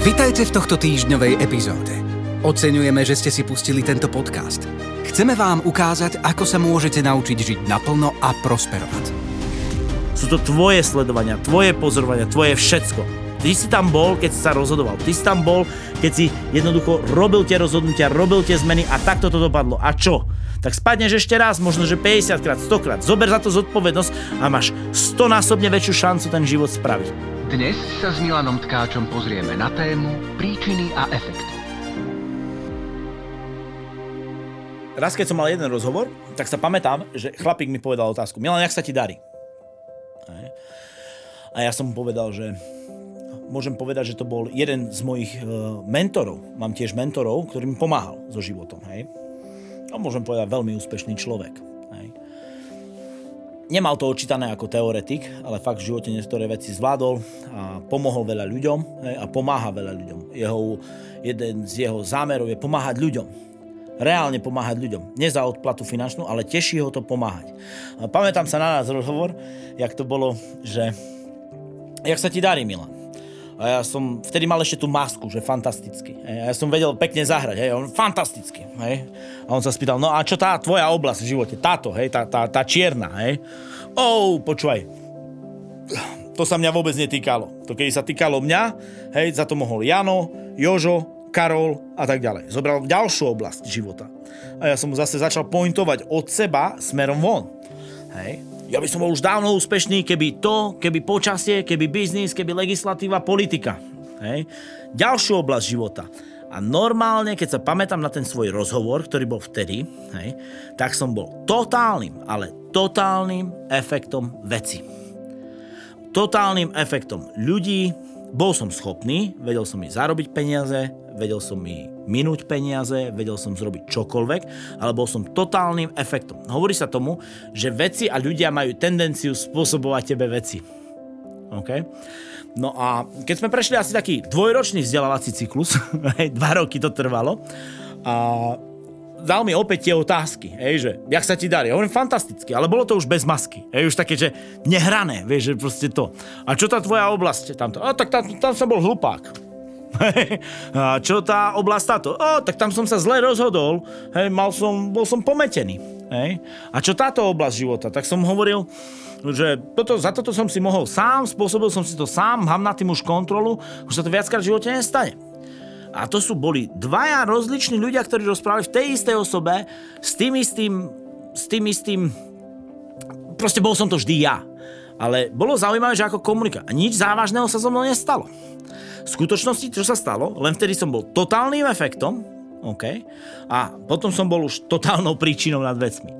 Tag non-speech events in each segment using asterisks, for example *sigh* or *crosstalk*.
Vitajte v tohto týždňovej epizóde. Oceňujeme, že ste si pustili tento podcast. Chceme vám ukázať, ako sa môžete naučiť žiť naplno a prosperovať. Sú to tvoje sledovania, tvoje pozorovania, tvoje všetko. Ty si tam bol, keď si sa rozhodoval. Ty si tam bol, keď si jednoducho robil tie rozhodnutia, robil tie zmeny a takto to dopadlo. A čo? Tak spadneš ešte raz, možno že 50 krát, 100 krát. Zober za to zodpovednosť a máš 100 násobne väčšiu šancu ten život spraviť. Dnes sa s Milanom Tkáčom pozrieme na tému príčiny a efekt. Raz, keď som mal jeden rozhovor, tak sa pamätám, že chlapík mi povedal otázku. Milan, jak sa ti darí? A ja som mu povedal, že môžem povedať, že to bol jeden z mojich e, mentorov. Mám tiež mentorov, ktorý mi pomáhal so životom. Hej? A môžem povedať, veľmi úspešný človek. Hej? Nemal to očítané ako teoretik, ale fakt v živote niektoré veci zvládol a pomohol veľa ľuďom hej? a pomáha veľa ľuďom. Jeho, jeden z jeho zámerov je pomáhať ľuďom reálne pomáhať ľuďom. Nie za odplatu finančnú, ale teší ho to pomáhať. A pamätám sa na nás rozhovor, jak to bolo, že jak sa ti darí, Milan? A ja som vtedy mal ešte tú masku, že fantasticky. A ja som vedel pekne zahrať, hej, on fantasticky, hej. A on sa spýtal, no a čo tá tvoja oblasť v živote, táto, hej, tá, tá, tá čierna, hej. Oh, počúvaj, to sa mňa vôbec netýkalo. To keď sa týkalo mňa, hej, za to mohol Jano, Jožo, Karol a tak ďalej. Zobral ďalšiu oblasť života. A ja som mu zase začal pointovať od seba smerom von. Hej ja by som bol už dávno úspešný, keby to, keby počasie, keby biznis, keby legislatíva, politika. Hej. Ďalšiu oblasť života. A normálne, keď sa pamätám na ten svoj rozhovor, ktorý bol vtedy, hej, tak som bol totálnym, ale totálnym efektom veci. Totálnym efektom ľudí, bol som schopný, vedel som mi zarobiť peniaze, vedel som mi minúť peniaze, vedel som zrobiť čokoľvek, ale bol som totálnym efektom. Hovorí sa tomu, že veci a ľudia majú tendenciu spôsobovať tebe veci. OK? No a keď sme prešli asi taký dvojročný vzdelávací cyklus, *laughs* dva roky to trvalo, a dal mi opäť tie otázky, hej, že jak sa ti darí? Ja hovorím fantasticky, ale bolo to už bez masky, hej, už také, že nehrané, vieš, že proste to. A čo tá tvoja oblasť tamto? A tak tam, tam som bol hlupák. A čo tá oblasť táto? O, tak tam som sa zle rozhodol, hej, mal som, bol som pometený. Hej. A čo táto oblasť života? Tak som hovoril, že toto, za toto som si mohol sám, spôsobil som si to sám, mám na tým už kontrolu, už sa to viackrát v živote nestane. A to sú boli dvaja rozliční ľudia, ktorí rozprávali v tej istej osobe s tým istým, s tým istým, proste bol som to vždy ja. Ale bolo zaujímavé, že ako komunika. A nič závažného sa so mnou nestalo. V skutočnosti, čo sa stalo, len vtedy som bol totálnym efektom, OK? A potom som bol už totálnou príčinou nad vecmi.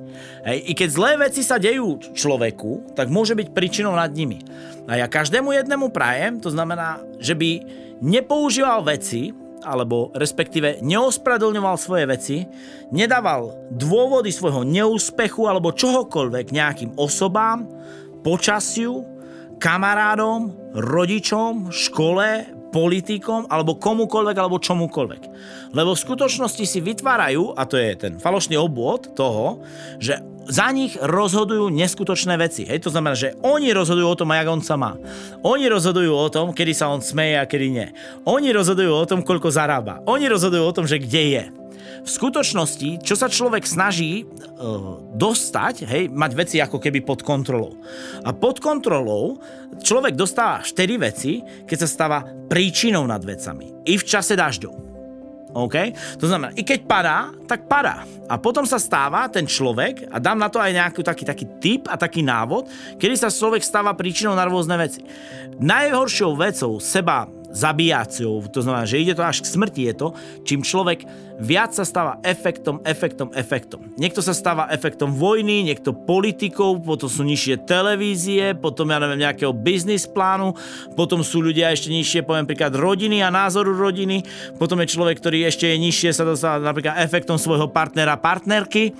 Hej, I keď zlé veci sa dejú človeku, tak môže byť príčinou nad nimi. A ja každému jednému prajem, to znamená, že by nepoužíval veci, alebo respektíve neospravedlňoval svoje veci, nedával dôvody svojho neúspechu alebo čohokoľvek nejakým osobám, počasiu, kamarádom, rodičom, škole, politikom alebo komukoľvek alebo čomukoľvek. Lebo v skutočnosti si vytvárajú, a to je ten falošný obvod toho, že za nich rozhodujú neskutočné veci. Hej, to znamená, že oni rozhodujú o tom, jak on sa má. Oni rozhodujú o tom, kedy sa on smeje a kedy nie. Oni rozhodujú o tom, koľko zarába. Oni rozhodujú o tom, že kde je. V skutočnosti, čo sa človek snaží uh, dostať, hej, mať veci ako keby pod kontrolou. A pod kontrolou človek dostáva 4 veci, keď sa stáva príčinou nad vecami. I v čase dažďov. OK? To znamená, i keď padá, tak padá. A potom sa stáva ten človek, a dám na to aj nejaký taký, taký tip a taký návod, kedy sa človek stáva príčinou na rôzne veci. Najhoršou vecou seba zabíjacou, to znamená, že ide to až k smrti, je to, čím človek viac sa stáva efektom, efektom, efektom. Niekto sa stáva efektom vojny, niekto politikou, potom sú nižšie televízie, potom ja neviem, nejakého biznis plánu, potom sú ľudia ešte nižšie, poviem príklad rodiny a názoru rodiny, potom je človek, ktorý ešte je nižšie, sa dostáva napríklad efektom svojho partnera, partnerky,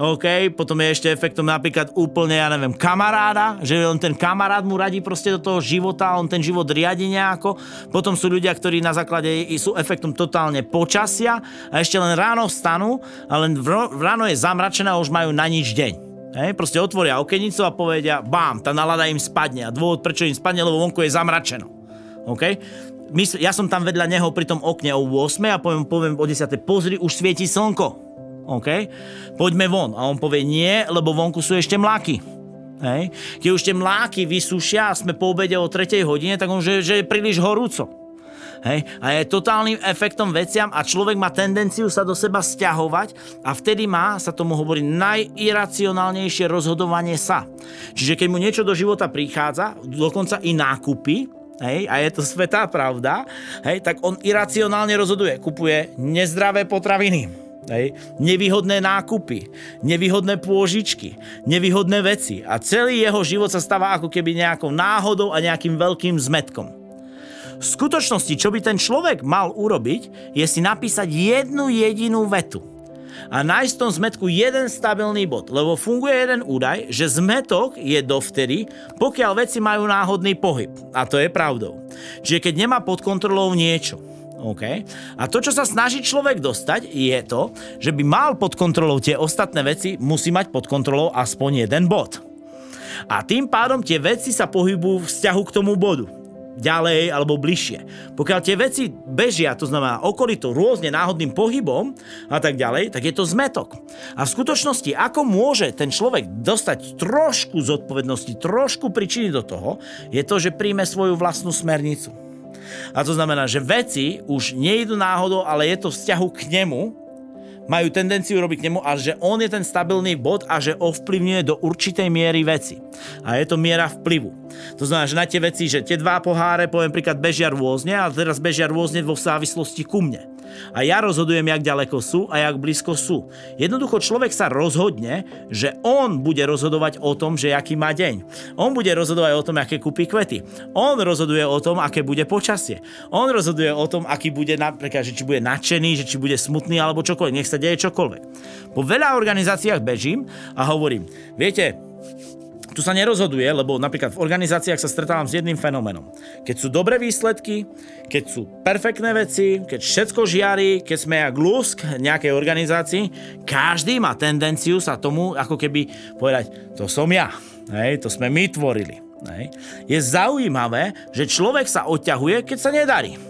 OK, potom je ešte efektom napríklad úplne, ja neviem, kamaráda, že on ten kamarát mu radí proste do toho života, on ten život riadi nejako, potom sú ľudia, ktorí na základe sú efektom totálne počasia a ešte len ráno vstanú a len ráno je zamračené a už majú na nič deň. Hej, proste otvoria okenicu a povedia, bám, tá nalada im spadne. A dôvod, prečo im spadne, lebo vonku je zamračeno. OK? my, ja som tam vedľa neho pri tom okne o 8 a poviem, poviem o 10. Pozri, už svieti slnko. OK? Poďme von. A on povie nie, lebo vonku sú ešte mláky. Hej. Keď už tie mláky vysúšia a sme po obede o 3 hodine, tak on, že, že je príliš horúco. Hej? A je totálnym efektom veciam a človek má tendenciu sa do seba stiahovať a vtedy má, sa tomu hovorí, najiracionálnejšie rozhodovanie sa. Čiže keď mu niečo do života prichádza, dokonca i nákupy, Hej, a je to svetá pravda, hej, tak on iracionálne rozhoduje. Kupuje nezdravé potraviny, hej, nevýhodné nákupy, nevýhodné pôžičky, nevýhodné veci a celý jeho život sa stáva ako keby nejakou náhodou a nejakým veľkým zmetkom. V skutočnosti, čo by ten človek mal urobiť, je si napísať jednu jedinú vetu a nájsť v tom zmetku jeden stabilný bod, lebo funguje jeden údaj, že zmetok je dovtedy, pokiaľ veci majú náhodný pohyb. A to je pravdou. Čiže keď nemá pod kontrolou niečo, Okay. A to, čo sa snaží človek dostať, je to, že by mal pod kontrolou tie ostatné veci, musí mať pod kontrolou aspoň jeden bod. A tým pádom tie veci sa pohybujú vzťahu k tomu bodu ďalej alebo bližšie. Pokiaľ tie veci bežia, to znamená okolito rôzne náhodným pohybom a tak ďalej, tak je to zmetok. A v skutočnosti, ako môže ten človek dostať trošku zodpovednosti, trošku príčiny do toho, je to, že príjme svoju vlastnú smernicu. A to znamená, že veci už nejdu náhodou, ale je to vzťahu k nemu, majú tendenciu robiť k nemu a že on je ten stabilný bod a že ovplyvňuje do určitej miery veci. A je to miera vplyvu. To znamená, že na tie veci, že tie dva poháre, poviem príklad, bežia rôzne a teraz bežia rôzne vo závislosti ku mne. A ja rozhodujem, jak ďaleko sú a jak blízko sú. Jednoducho človek sa rozhodne, že on bude rozhodovať o tom, že aký má deň. On bude rozhodovať o tom, aké kúpi kvety. On rozhoduje o tom, aké bude počasie. On rozhoduje o tom, aký bude napríklad, že či bude nadšený, že či bude smutný alebo čokoľvek. Nech sa deje čokoľvek. Po veľa organizáciách bežím a hovorím, viete, tu sa nerozhoduje, lebo napríklad v organizáciách sa stretávam s jedným fenoménom. Keď sú dobré výsledky, keď sú perfektné veci, keď všetko žiari, keď sme jak lúsk nejakej organizácii, každý má tendenciu sa tomu ako keby povedať, to som ja, hej, to sme my tvorili. Hej. Je zaujímavé, že človek sa odťahuje, keď sa nedarí.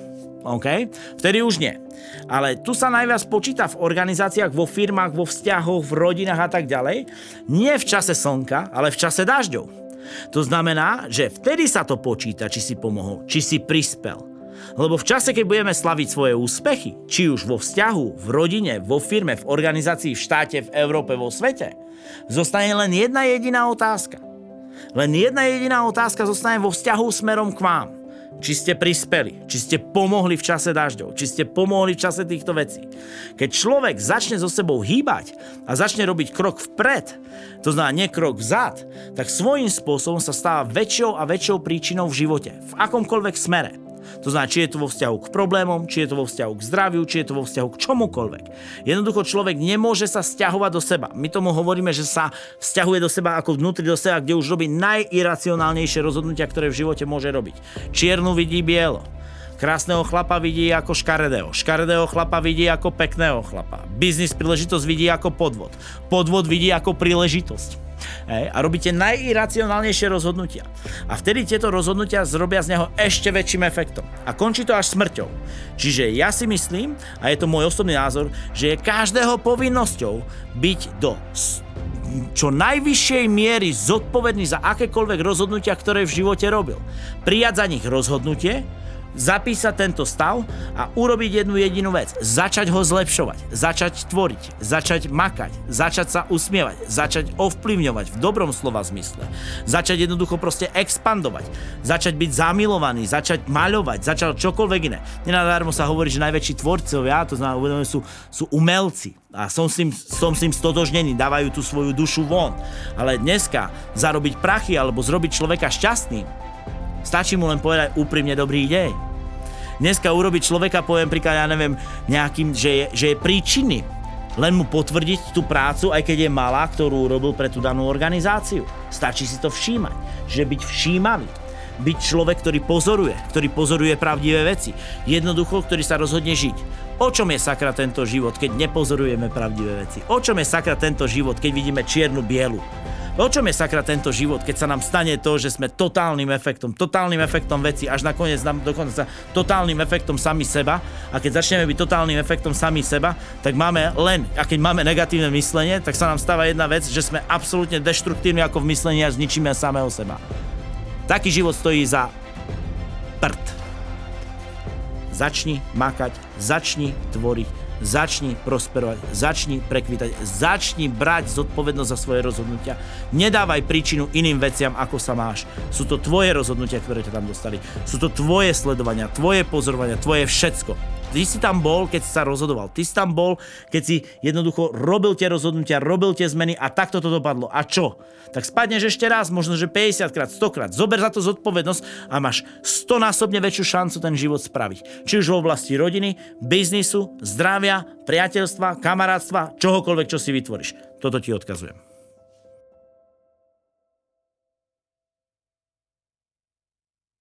OK? Vtedy už nie. Ale tu sa najviac počíta v organizáciách, vo firmách, vo vzťahoch, v rodinách a tak ďalej. Nie v čase slnka, ale v čase dažďov. To znamená, že vtedy sa to počíta, či si pomohol, či si prispel. Lebo v čase, keď budeme slaviť svoje úspechy, či už vo vzťahu, v rodine, vo firme, v organizácii, v štáte, v Európe, vo svete, zostane len jedna jediná otázka. Len jedna jediná otázka zostane vo vzťahu smerom k vám či ste prispeli, či ste pomohli v čase dažďov, či ste pomohli v čase týchto vecí. Keď človek začne so sebou hýbať a začne robiť krok vpred, to znamená nie krok vzad, tak svojím spôsobom sa stáva väčšou a väčšou príčinou v živote, v akomkoľvek smere. To znamená, či je to vo vzťahu k problémom, či je to vo vzťahu k zdraviu, či je to vo vzťahu k čomukoľvek. Jednoducho človek nemôže sa stiahovať do seba. My tomu hovoríme, že sa vzťahuje do seba ako vnútri do seba, kde už robí najiracionálnejšie rozhodnutia, ktoré v živote môže robiť. Čiernu vidí bielo. Krásneho chlapa vidí ako škaredého. Škaredého chlapa vidí ako pekného chlapa. Biznis príležitosť vidí ako podvod. Podvod vidí ako príležitosť. Hej, a robíte najiracionálnejšie rozhodnutia. A vtedy tieto rozhodnutia zrobia z neho ešte väčším efektom. A končí to až smrťou. Čiže ja si myslím, a je to môj osobný názor, že je každého povinnosťou byť do čo najvyššej miery zodpovedný za akékoľvek rozhodnutia, ktoré v živote robil. Prijať za nich rozhodnutie, zapísať tento stav a urobiť jednu jedinú vec. Začať ho zlepšovať, začať tvoriť, začať makať, začať sa usmievať, začať ovplyvňovať v dobrom slova zmysle. Začať jednoducho proste expandovať, začať byť zamilovaný, začať maľovať, začať čokoľvek iné. Nenadarmo sa hovorí, že najväčší tvorcovia, to znamená, sú, sú umelci, a som s, tým, som s tým stotožnený, dávajú tú svoju dušu von. Ale dneska zarobiť prachy alebo zrobiť človeka šťastným, Stačí mu len povedať úprimne dobrý deň. Dneska urobiť človeka, poviem príklad, ja neviem, nejakým, že je, že je príčinný. Len mu potvrdiť tú prácu, aj keď je malá, ktorú urobil pre tú danú organizáciu. Stačí si to všímať. Že byť všímavý. Byť človek, ktorý pozoruje, ktorý pozoruje pravdivé veci. Jednoducho, ktorý sa rozhodne žiť. O čom je sakra tento život, keď nepozorujeme pravdivé veci? O čom je sakra tento život, keď vidíme čiernu bielu? O čom je sakra tento život, keď sa nám stane to, že sme totálnym efektom, totálnym efektom veci, až nakoniec nám dokonca totálnym efektom sami seba a keď začneme byť totálnym efektom sami seba, tak máme len, a keď máme negatívne myslenie, tak sa nám stáva jedna vec, že sme absolútne deštruktívni ako v myslení a zničíme samého seba. Taký život stojí za prd. Začni makať, začni tvoriť, začni prosperovať, začni prekvítať, začni brať zodpovednosť za svoje rozhodnutia. Nedávaj príčinu iným veciam, ako sa máš. Sú to tvoje rozhodnutia, ktoré ťa tam dostali. Sú to tvoje sledovania, tvoje pozorovania, tvoje všetko. Ty si tam bol, keď si sa rozhodoval. Ty si tam bol, keď si jednoducho robil tie rozhodnutia, robil tie zmeny a takto to dopadlo. A čo? Tak spadneš ešte raz, možno že 50 krát, 100 krát. Zober za to zodpovednosť a máš 100 násobne väčšiu šancu ten život spraviť. Či už v oblasti rodiny, biznisu, zdravia, priateľstva, kamarátstva, čohokoľvek, čo si vytvoríš. Toto ti odkazujem.